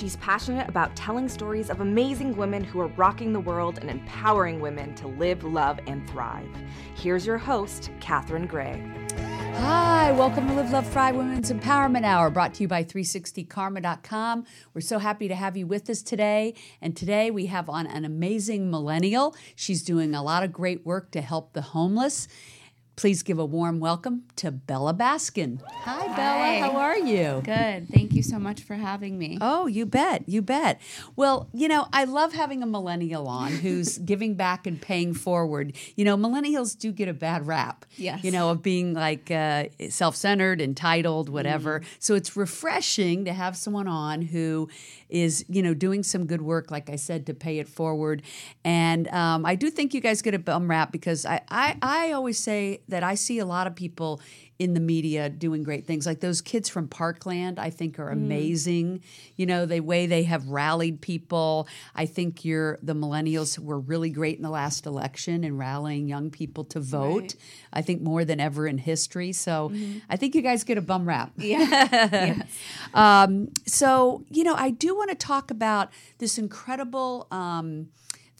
she's passionate about telling stories of amazing women who are rocking the world and empowering women to live, love, and thrive. Here's your host, Catherine Gray. Hi, welcome to Live, Love, Thrive Women's Empowerment Hour, brought to you by 360karma.com. We're so happy to have you with us today. And today we have on an amazing millennial. She's doing a lot of great work to help the homeless. Please give a warm welcome to Bella Baskin. Hi, Hi. Bella. How are you? Good. Thank you so much for having me. Oh, you bet. You bet. Well, you know, I love having a millennial on who's giving back and paying forward. You know, millennials do get a bad rap. Yes. You know, of being like uh, self centered, entitled, whatever. So it's refreshing to have someone on who is, you know, doing some good work, like I said, to pay it forward. And um, I do think you guys get a bum rap because I, I, I always say that I see a lot of people in the media doing great things. Like those kids from Parkland, I think are amazing. You know, the way they have rallied people. I think you're the millennials were really great in the last election in rallying young people to vote. Right. I think more than ever in history. So I think you guys get a bum rap. Yeah. Um, so, you know, I do want to talk about this incredible um,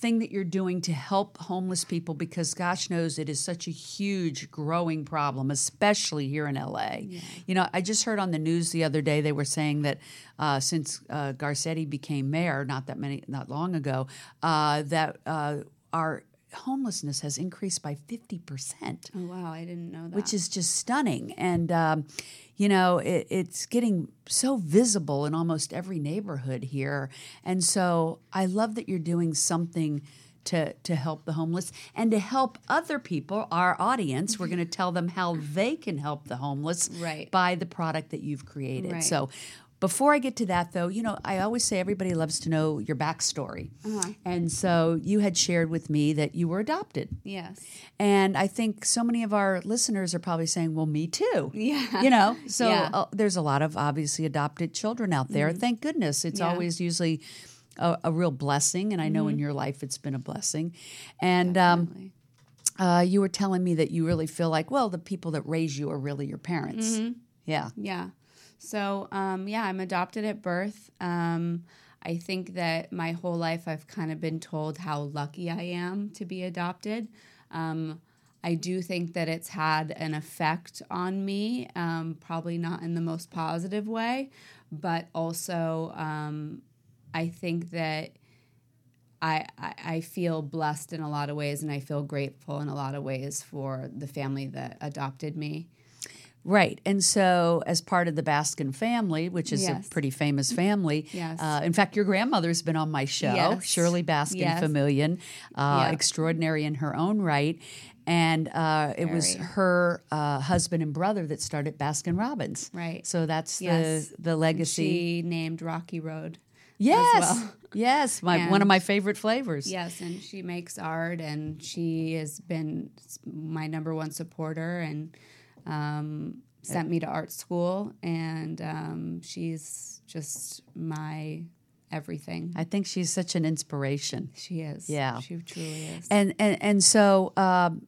thing that you're doing to help homeless people because gosh knows it is such a huge growing problem, especially here in LA. You know, I just heard on the news the other day they were saying that uh, since uh, Garcetti became mayor, not that many, not long ago, uh, that uh, our homelessness has increased by 50% Oh wow, I didn't know that. which is just stunning. And, um, you know, it, it's getting so visible in almost every neighborhood here. And so I love that you're doing something to, to help the homeless and to help other people, our audience. We're going to tell them how they can help the homeless Right. by the product that you've created. Right. So before I get to that, though, you know, I always say everybody loves to know your backstory. Uh-huh. And so you had shared with me that you were adopted. yes. And I think so many of our listeners are probably saying, well, me too. Yeah. You know, so Yeah. Mm-hmm. uh, there's a lot of obviously adopted children out there. Thank goodness. It's Yeah. always usually a, a real blessing. And I know in your life it's been a blessing. And um, Mm-hmm. Uh, you were telling me that you really feel like, well, the people that raise you are really your parents. Mm-hmm. Yeah. Yeah. So um, yeah, I'm adopted at birth. Um, I think that my whole life I've kind of been told how lucky I am to be adopted. Um, I do think that it's had an effect on me, um, probably not in the most positive way, but also um, I think that I, I I feel blessed in a lot of ways, and I feel grateful in a lot of ways for the family that adopted me. Right. And so, as part of the Baskin family, which is Yes. a pretty famous family, Yes. uh, in fact, your grandmother's been on my show, Yes. Shirley Baskin Yes. Familian, uh, Yeah. extraordinary in her own right. And uh, it was her uh, husband and brother that started Baskin Robbins. Right. So that's Yes. the, the legacy. She named Rocky Road. yes. well. Yes. My, one of my favorite flavors. Yes, and she makes art, and she has been my number one supporter, and um, sent me to art school, and um, she's just my everything. I think she's such an inspiration. She is. Yeah. she truly is. And and and so um,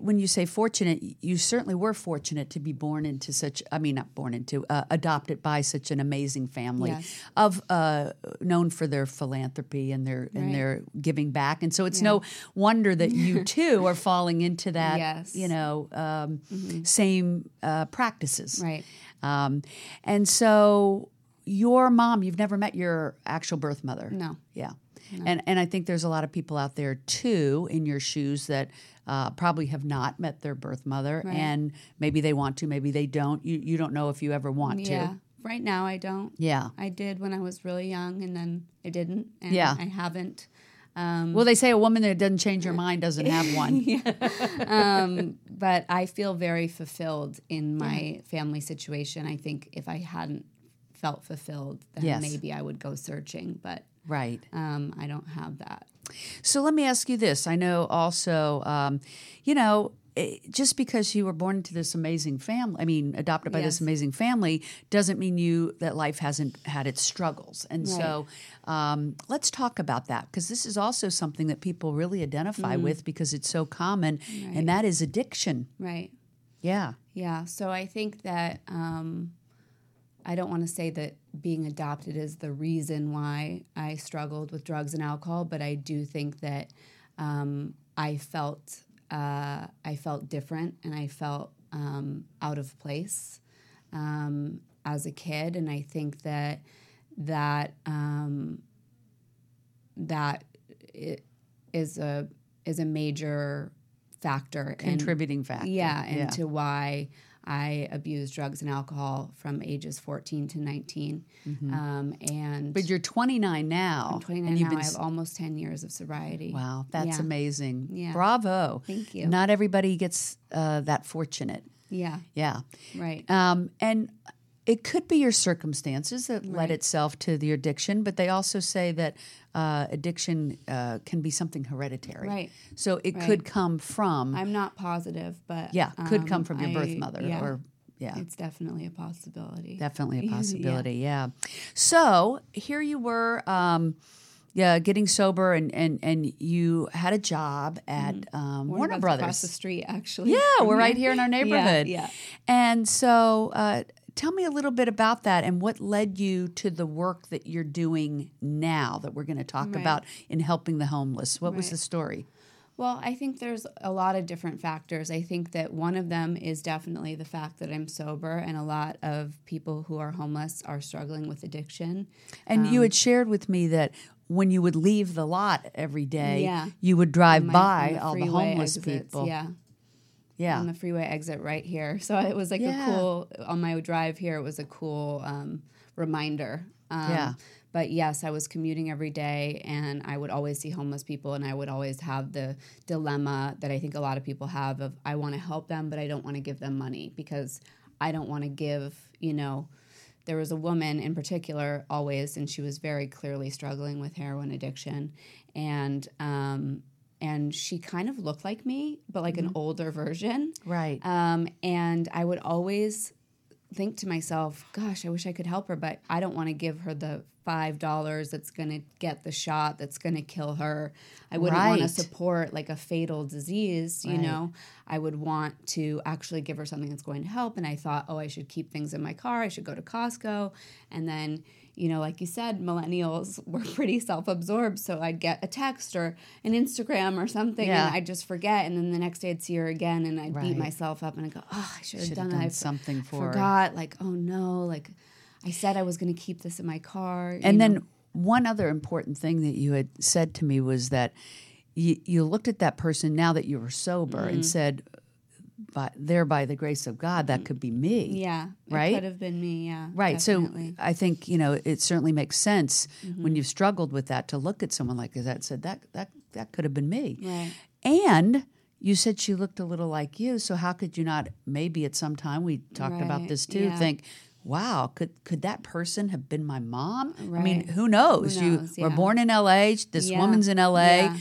when you say fortunate, you certainly were fortunate to be born into such. I mean, not born into, uh, adopted by such an amazing family Yes. of uh, known for their philanthropy and their and their giving back. And so it's no wonder that you too are falling into that. Yes. Mm-hmm. You know, um, same uh, practices. right. Um, and so your mom, you've never met your actual birth mother. No. Yeah. And and I think there's a lot of people out there too in your shoes that uh, probably have not met their birth mother, Right. and maybe they want to, maybe they don't. You you don't know if you ever want Yeah. to. Right now, I don't. Yeah. I did when I was really young, and then I didn't. And Yeah. I haven't. Um, Well, they say a woman that doesn't change her mind doesn't have one. um, but I feel very fulfilled in my family situation. I think if I hadn't felt fulfilled, then Yes. maybe I would go searching. But Right. um, I don't have that. So let me ask you this. I know also, um, you know, eh, just because you were born into this amazing family, I mean, adopted by this amazing family, doesn't mean you that life hasn't had its struggles. And so, um, let's talk about that because this is also something that people really identify with because it's so common, and that is addiction. Right. Yeah. Yeah. So I think that um, I don't want to say that being adopted is the reason why I struggled with drugs and alcohol, but I do think that um, I felt uh, I felt different and I felt um, out of place um, as a kid, and I think that that um, that a is a major factor in- Contributing factor. yeah, into why I abused drugs and alcohol from ages 14 to 19. Um, and Mm-hmm. But you're 29 now. I'm 29 and you've now. been I have almost 10 years of sobriety. Wow, that's Yeah. amazing. Yeah. Bravo. Thank you. Not everybody gets uh, that fortunate. Yeah, Yeah. right. Um, and it could be your circumstances that led itself to the addiction, but they also say that uh, addiction uh, can be something hereditary. Right. So it could come from, I'm not positive, but yeah, could um, come from your birth mother yeah, or, yeah. it's definitely a possibility. Definitely a possibility, yeah. So here you were, um, yeah, getting sober, and, and, and you had a job at um, Warner, Brothers Brothers. across the street, actually. Yeah, we're right here in our neighborhood. Yeah, And so, uh, tell me a little bit about that and what led you to the work that you're doing now that we're going to talk Right. about in helping the homeless. What was the story? Well, I think there's a lot of different factors. I think that one of them is definitely the fact that I'm sober, and a lot of people who are homeless are struggling with addiction. And you Um, had shared with me that when you would leave the lot every day, Yeah. you would drive My- by on all the homeless exits, people. Yeah, Yeah. on the freeway exit right here. So it was like Yeah. a cool on my drive here. It was a cool um, reminder. Um, Yeah. But yes, I was commuting every day, and I would always see homeless people, and I would always have the dilemma that I think a lot of people have of I want to help them, but I don't want to give them money because I don't want to give. You know, there was a woman in particular always, and she was very clearly struggling with heroin addiction, and um, and she kind of looked like me, but like an older version. Right. Um, and I would always think to myself, gosh, I wish I could help her, but I don't want to give her the five dollars that's gonna get the shot that's gonna kill her. I wouldn't want to support like a fatal disease, you Right. know. I would want to actually give her something that's going to help. And I thought, oh, I should keep things in my car, I should go to Costco. And then, you know, like you said, millennials were pretty self-absorbed. So I'd get a text or an Instagram or something Yeah. and I'd just forget. And then the next day I'd see her again and I'd Right. beat myself up and I'd go, oh, I should have done, done it. I f- something for her. forgot. Like, oh no, like I said I was going to keep this in my car. And know? then one other important thing that you had said to me was that you, you looked at that person now that you were sober Mm-hmm. and said, by, there by the grace of God, that could be me. yeah, right? Could have been me. Yeah, Right. definitely. So I think, you know, it certainly makes sense Mm-hmm. when you've struggled with that to look at someone like that and said, that, that, that could have been me. right. And you said she looked a little like you. So how could you not, maybe at some time, we talked about this too, yeah. think, wow, could, could that person have been my mom? I mean, who knows? Who knows, You were born in LA. This Yeah, woman's in LA.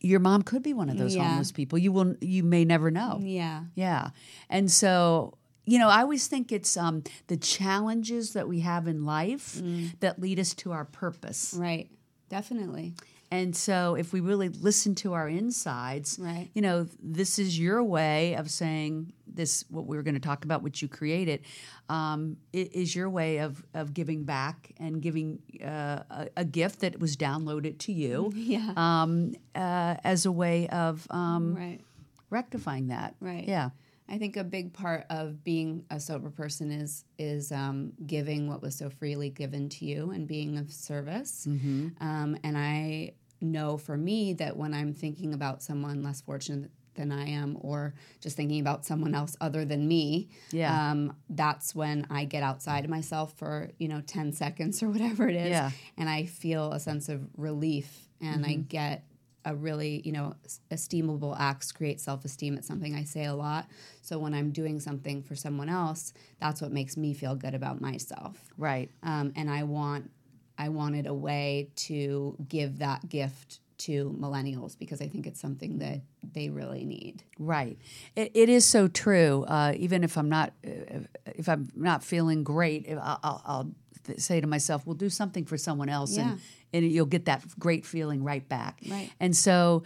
Your mom could be one of those Yeah. homeless people. You will, you may never know. Yeah, Yeah. And so, you know, I always think it's um, the challenges that we have in life Mm. that lead us to our purpose. right. Definitely. And so, if we really listen to our insides, Right. you know, this is your way of saying this, what we were going to talk about, which you created, um, is your way of, of giving back and giving uh, a, a gift that was downloaded to you Yeah. um, uh, as a way of um, right. rectifying that. Right. Yeah. I think a big part of being a sober person is is um, giving what was so freely given to you and being of service. Mm-hmm. Um, and I know for me that when I'm thinking about someone less fortunate than I am, or just thinking about someone else other than me, Yeah. um, that's when I get outside of myself for you know ten seconds or whatever it is, Yeah. and I feel a sense of relief, and I get a really, you know, esteemable acts create self esteem. It's something I say a lot. So when I'm doing something for someone else, that's what makes me feel good about myself. Right. Um, and I want, I wanted a way to give that gift to millennials because I think it's something that they really need. Right. It, it is so true. Uh, even if I'm not, uh, if I'm not feeling great, I'll, I'll, I'll th- say to myself, "We'll do something for someone else," Yeah. and and you'll get that great feeling right back. Right. And so,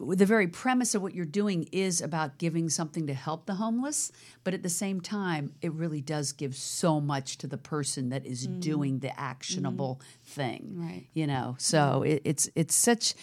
the very premise of what you're doing is about giving something to help the homeless, but at the same time, it really does give so much to the person that is mm. doing the actionable mm. thing. Right. You know, so it, it's it's such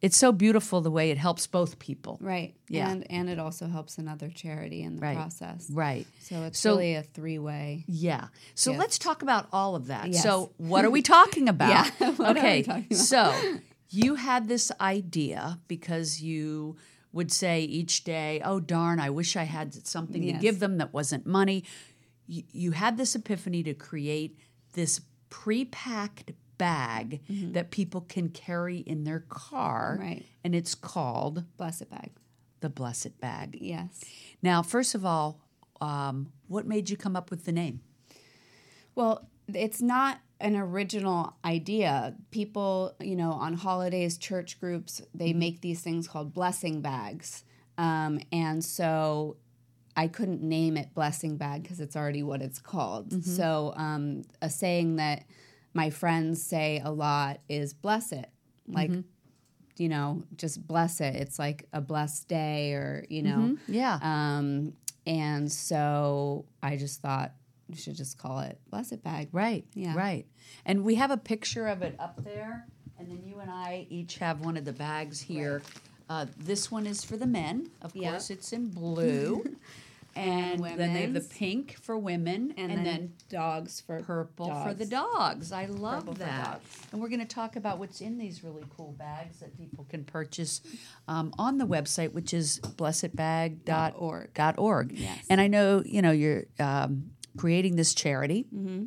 it's so beautiful the way it helps both people. Right. Yeah. And and it also helps another charity in the Right. process. Right. So it's So- really a three way. Yeah. So let's talk about all of that. Yes. So what are we talking about? Yeah, what are we okay. talking about? So you had this idea because you would say each day, "Oh darn, I wish I had something to give them that wasn't money." You, you had this epiphany to create this pre-packed bag that people can carry in their car, Mm-hmm. Right. and it's called Bless It Bag. the Bless It Bag. Yes. Now, first of all, um, what made you come up with the name? Well, it's not an original idea. People, you know, on holidays, church groups, they make these things called blessing bags. Um, and so I couldn't name it blessing bag because it's already what it's called. So um, a saying that my friends say a lot is bless it. Like, you know, just bless it. It's like a blessed day or, you know. Yeah. Um, and so I just thought you should just call it Bless It Bag. Right. Yeah. Right. And we have a picture of it up there, and then you and I each have one of the bags here. Uh, this one is for the men. Of Yeah. course, it's in blue. and then they have the pink for women, And, and, then, then, dogs for purple for the dogs. dogs. I love Purple that. And we're going to talk about what's in these really cool bags that people can purchase um, on the website, which is blessitbag.org. .org. Yes. And I know you know you're um, creating this charity. Mm-hmm.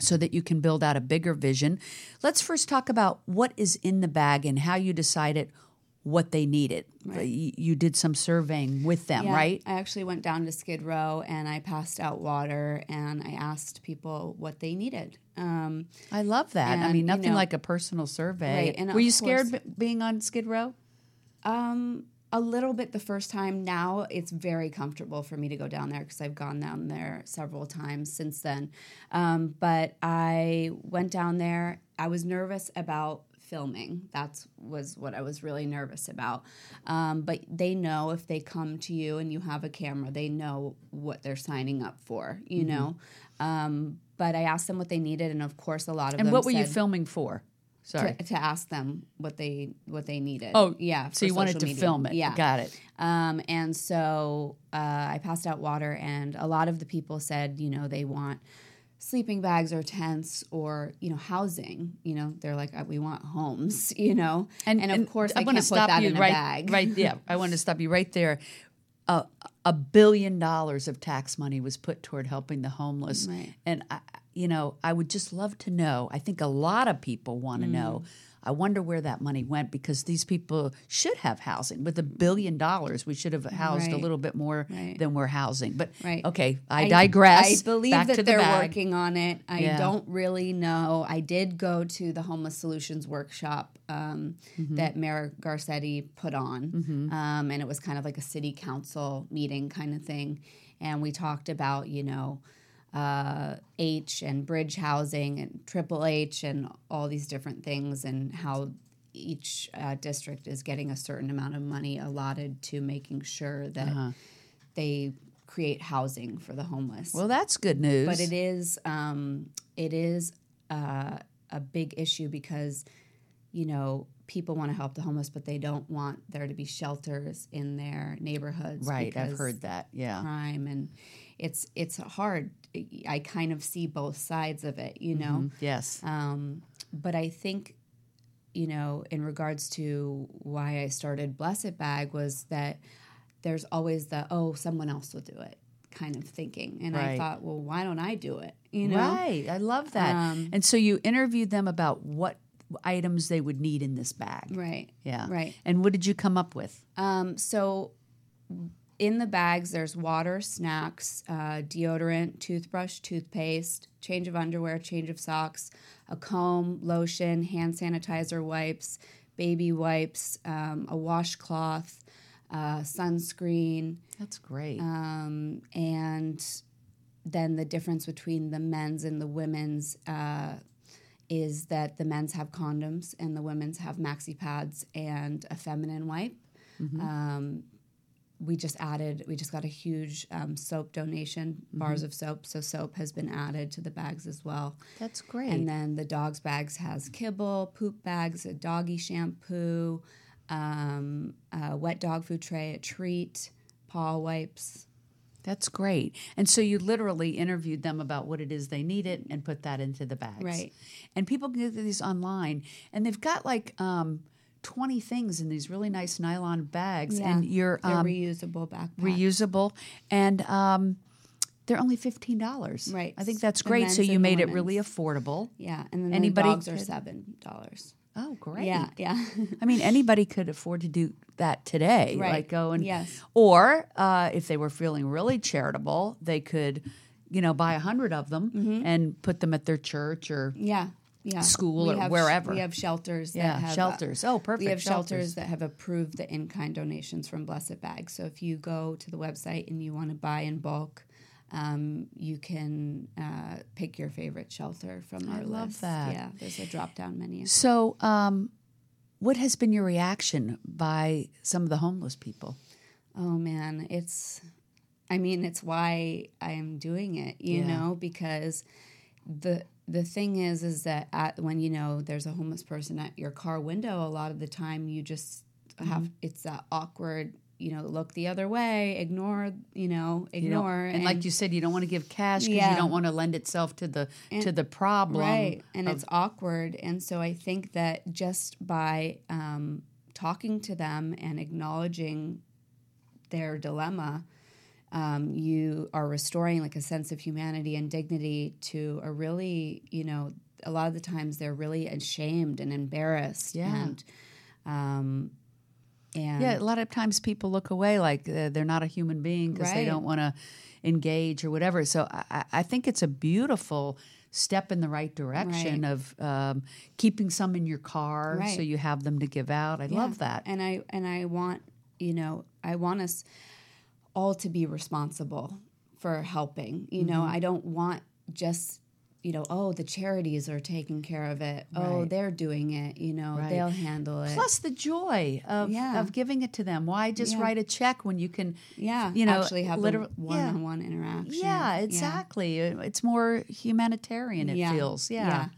So that you can build out a bigger vision. Let's first talk about what is in the bag and how you decided what they needed. You, you did some surveying with them, Yeah, right? I actually went down to Skid Row and I passed out water and I asked people what they needed. Um, I love that. I And, mean, you nothing know- like a personal survey. Right, Were you scared b- being on Skid Row? Um, a little bit the first time. Now it's very comfortable for me to go down there because I've gone down there several times since then. Um, but I went down there. I was nervous about filming. That's was what I was really nervous about. Um, but they know if they come to you and you have a camera, they know what they're signing up for. You Mm-hmm. know. Um, but I asked them what they needed, and of course, a lot of And them And what were you filming for? Sorry. to, to ask them what they what they needed. Oh, yeah. So you wanted to media. film it. Yeah. Got it. Um, and so uh, I passed out water, and a lot of the people said, you know, they want sleeping bags or tents or you know housing. You know, they're like, "Uh, we want homes. You know, and, of course I, wanna can't put that in a right, bag. Right. Yeah. I want to stop you right there. Uh, a billion dollars of tax money was put toward helping the homeless, Right. and I, you know, I would just love to know. I think a lot of people want Mm. to know. I wonder where that money went because these people should have housing. With a billion dollars, we should have housed a little bit more Right. than we're housing. But Right. okay, I, digress. I believe Back that they're bag. working on it. I Yeah. don't really know. I did go to the homeless solutions workshop um, Mm-hmm. that Mayor Garcetti put on, um, and it was kind of like a city council meeting kind of thing. And we talked about, you know, uh, H and bridge housing and Triple H and all these different things, and how each uh, district is getting a certain amount of money allotted to making sure that Uh-huh. they create housing for the homeless. Well, that's good news. but it is um, it is uh, a big issue because you know people want to help the homeless, but they don't want there to be shelters in their neighborhoods. right. I've heard that. Yeah. crime and it's it's hard. I kind of see both sides of it, you know. Yes. Um, but I think, you know, in regards to why I started Bless It Bag was that there's always the oh someone else will do it kind of thinking, and I thought, well, why don't I do it? You know, Right. I love that. Um, and so you interviewed them about what items they would need in this bag. right, Yeah. right. And what did you come up with? Um, so in the bags, there's water, snacks, uh, deodorant, toothbrush, toothpaste, change of underwear, change of socks, a comb, lotion, hand sanitizer, wipes, baby wipes, um, a washcloth, uh, sunscreen, That's great. um, and then the difference between the men's and the women's uh, is that the men's have condoms and the women's have maxi pads and a feminine wipe. Um, we just added, we just got a huge um, soap donation, bars of soap. So soap has been added to the bags as well. That's great. And then the dog's bags has kibble, poop bags, a doggy shampoo, um, a wet dog food tray, a treat, paw wipes. That's great. And so you literally interviewed them about what it is they needed and put that into the bags. Right. And people can get these online and they've got like um, 20 things in these really nice nylon bags and you're um, reusable backpack reusable and um, they're only $15. Right. I think that's The great. So you made it really affordable. Yeah, and then Anybody the dogs are could- seven dollars. Oh, great. Yeah, yeah. I mean, anybody could afford to do that today. Right. Like go and Yes. or uh, if they were feeling really charitable, they could, you know, buy a hundred of them Mm-hmm. and put them at their church or Yeah, yeah. School We or have wherever. we have shelters. That Yeah, have, uh, shelters. Oh, perfect, We have shelters. shelters. that have approved the in-kind donations from Bless It Bags. So if you go to the website and you want to buy in bulk, um, you can uh, pick your favorite shelter from our I love list. that. Yeah, there's a drop-down menu. so. Um, what has been your reaction by some of the homeless people? Oh man, it's I mean, it's why I am doing it, you Yeah. know, because the the thing is is that at, when you know there's a homeless person at your car window, a lot of the time you just have Mm-hmm. it's that awkward, you know, look the other way, ignore, you know, You don't- ignore and, like you said, you don't want to give cash because Yeah. you don't want to lend itself to the to the problem. right and it's awkward and so i think that just by um, talking to them and acknowledging their dilemma um, you are restoring like a sense of humanity and dignity to a really you know a lot of the times they're really ashamed and embarrassed Yeah. and um, and Yeah, a lot of times people look away like uh, they're not a human being because they don't want to engage or whatever. So I, I- think it's a beautiful step in the right direction Right. of um, keeping some in your car so you have them to give out. I Yeah. love that. And I and I want you know I want us all to be responsible for helping. You know, Mm-hmm. I don't want just you know oh the charities are taking care of it. Oh, they're doing it. You know, Right. they'll handle it. Plus the joy of, Yeah. of giving it to them. Why just Yeah. write a check when you can, yeah, you know, actually have literal- one-on-one interaction. yeah, exactly. It's more humanitarian, it feels. Yeah.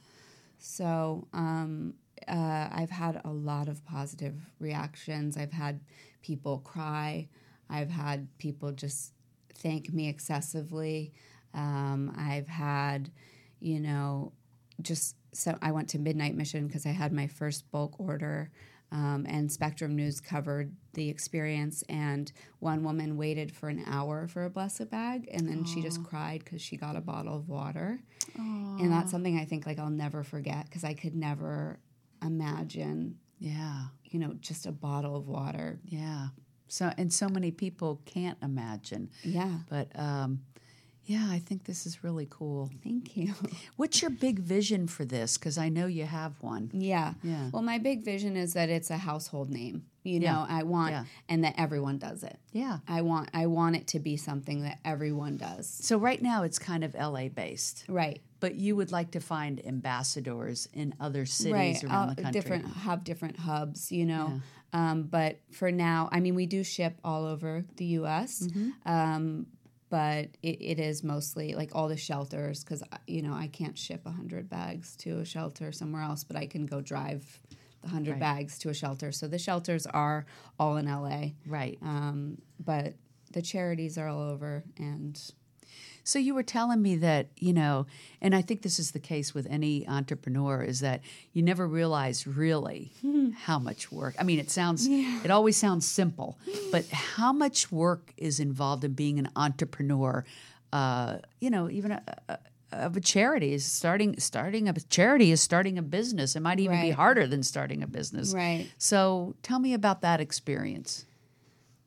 So um, uh, I've had a lot of positive reactions. I've had people cry. I've had people just thank me excessively. Um, I've had, you know, just so I went to Midnight Mission because I had my first bulk order. Um, and Spectrum News covered the experience, and one woman waited for an hour for a Bless It Bag, and then she just cried because she got a bottle of water and that's something I think like I'll never forget because I could never imagine, Yeah. you know, just a bottle of water. Yeah. So and so many people can't imagine. Yeah, But um, yeah, I think this is really cool. thank you. What's your big vision for this? Because I know you have one. yeah, Yeah. Well, my big vision is that it's a household name. You Yeah. know, I want Yeah. and that everyone does it. Yeah. I want I want it to be something that everyone does. So right now it's kind of LA based, Right. but you would like to find ambassadors in other cities right around the country. different have different hubs you know um, but for now i mean we do ship all over the us Mm-hmm. um, but it, it is mostly like all the shelters because you know i can't ship 100 bags to a shelter somewhere else but i can go drive the 100 Right. bags to a shelter so the shelters are all in la Right. um, but the charities are all over and So you were telling me that, you know, and I think this is the case with any entrepreneur is that you never realize really how much work. I mean, it sounds it always sounds simple, but how much work is involved in being an entrepreneur? Uh, you know, even a, a, of a charity is starting starting a charity is starting a business. It might even be harder than starting a business. Right. So tell me about that experience.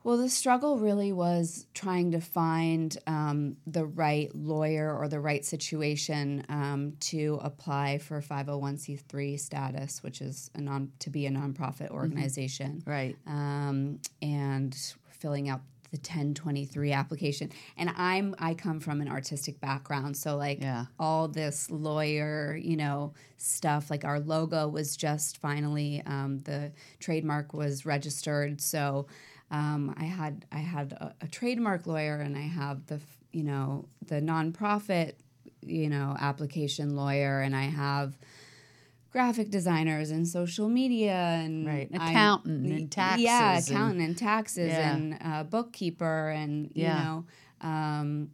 Well, the struggle really was trying to find um, the right lawyer or the right situation um, to apply for 501c3 status, which is a non to be a nonprofit organization, Right. um, and filling out the 1023 application and i'm i come from an artistic background so like Yeah. all this lawyer you know stuff like our logo was just finally um, the trademark was registered so um, i had i had a, a trademark lawyer and i have the you know the nonprofit you know application lawyer and i have graphic designers and social media and Right. I'm- Accountant and taxes yeah and- accountant and taxes Yeah. and uh, bookkeeper and you Yeah. know um,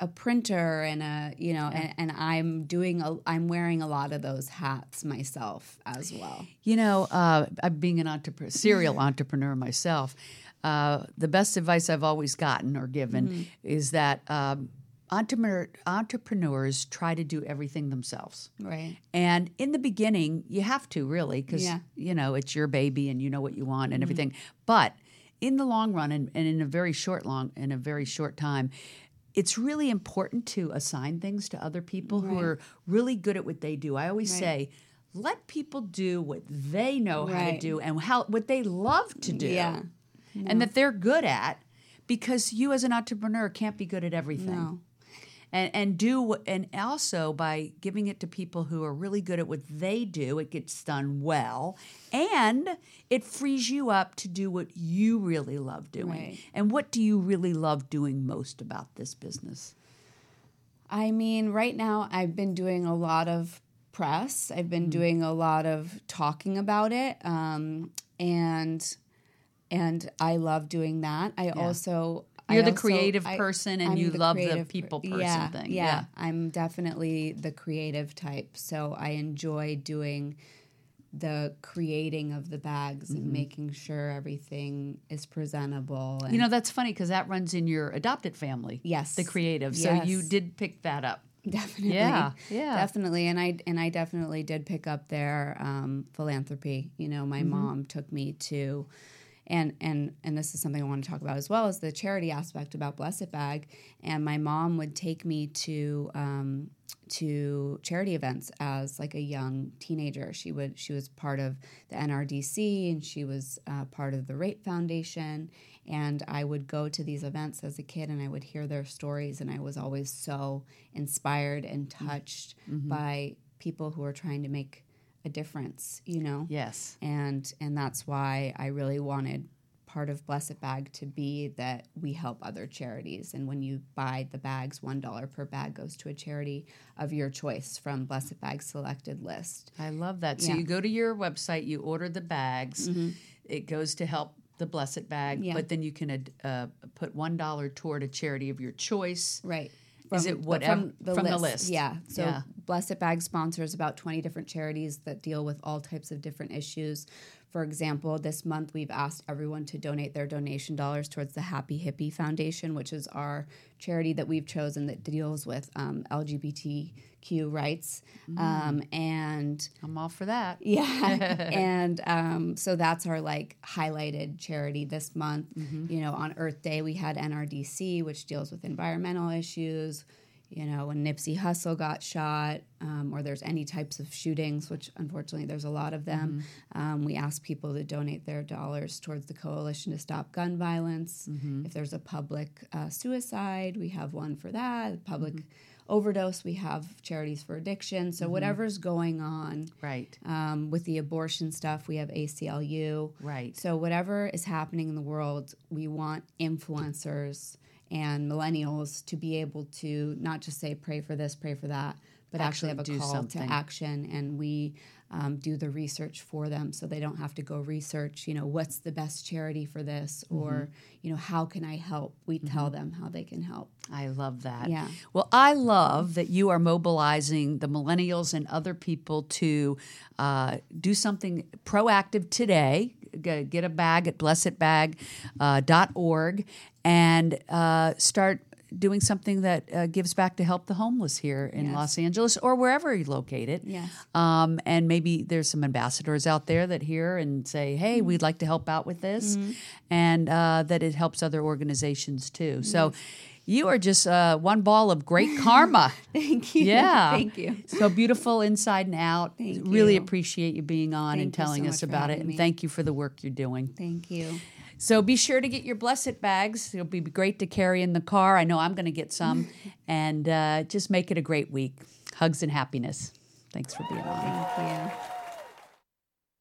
a printer and a you know and, and i'm doing a i'm wearing a lot of those hats myself as well You know, uh, being an entrepreneur, serial entrepreneur myself, uh, the best advice I've always gotten or given Mm-hmm. is that um, entrepreneur, entrepreneurs try to do everything themselves. right And in the beginning, you have to really, because Yeah. you know it's your baby and you know what you want Mm-hmm. and everything. But in the long run, and, and in a very short long, in a very short time, it's really important to assign things to other people who are really good at what they do. I always Right. say, let people do what they know how to do and how what they love to do, Yeah. and that they're good at. Because you, as an entrepreneur, can't be good at everything no and and do and also by giving it to people who are really good at what they do it gets done well and it frees you up to do what you really love doing Right. and what do you really love doing most about this business I mean, right now I've been doing a lot of press. I've been doing a lot of talking about it, um, and and I love doing that. I also I You're the also- creative I- person and I'm you love the creative per- people person yeah, thing. Yeah, Yeah. I'm definitely the creative type, so I enjoy doing the creating of the bags Mm-hmm. and making sure everything is presentable. And you know that's funny because that runs in your adopted family Yes. the creative so you did pick that up Definitely. Yeah, yeah. Definitely. And I and I definitely did pick up their um, philanthropy. You know, my mom took me to and and and this is something I want to talk about as well as the charity aspect about Bless It Bag. And my mom would take me to um, to charity events as like a young teenager. She would she was part of the NRDC and she was uh, part of the Rape Foundation. And I would go to these events as a kid and I would hear their stories and I was always so inspired and touched by people who are trying to make a difference, you know yes and and that's why I really wanted part of Bless It Bag to be that we help other charities. And when you buy the bags, one dollar per bag goes to a charity of your choice from Bless It Bag's selected list. I love that. So Yeah. Mm-hmm. you go to your website, you order the bags. It goes to help the Bless It Bag, Yeah. but then you can uh, put one dollar toward a charity of your choice. Right. Is it whatever- from the list? Yeah. So Yeah. Bless It Bag sponsors about 20 different charities that deal with all types of different issues. For example, this month we've asked everyone to donate their donation dollars towards the Happy Hippie Foundation, which is our charity that we've chosen that deals with um, LGBTQ rights. Mm. Um, and I'm all for that. yeah. and um, so that's our like highlighted charity this month. Mm-hmm. You know, on Earth Day, we had NRDC, which deals with environmental issues. You know, when Nipsey Hussle got shot, um, or there's any types of shootings, which unfortunately there's a lot of them, Mm-hmm. um, we ask people to donate their dollars towards the Coalition to Stop Gun Violence. Mm-hmm. If there's a public uh, suicide, we have one for that. Public Mm-hmm. overdose, we have charities for addiction. So whatever's going on, Right. um, with the abortion stuff, we have ACLU. Right. So, whatever is happening in the world, we want influencers and millennials to be able to not just say, pray for this, pray for that, but actually, Actually have a call something. to action. And we um, do the research for them so they don't have to go research, you know, what's the best charity for this Mm-hmm. or, you know, how can I help? We tell them how they can help. I love that. Yeah. Well, I love that you are mobilizing the millennials and other people to uh, do something proactive today. Get a bag at blessitbag.org and uh, start doing something that uh, gives back to help the homeless here in Yes. Los Angeles or wherever you're located. Yes. Um, and maybe there's some ambassadors out there that hear and say, hey, Mm-hmm. we'd like to help out with this, and uh, that it helps other organizations too. So you are just uh, one ball of great karma. Thank you. Yeah. Thank you. So beautiful inside and out. Thank really you. appreciate you being on and Thank you so telling much us about it. having And thank you for the work you're doing. Thank you. So be sure to get your Bless It Bags. It'll be great to carry in the car. I know I'm going to get some. and uh, just make it a great week. Hugs and happiness. Thanks for being on. Thank you.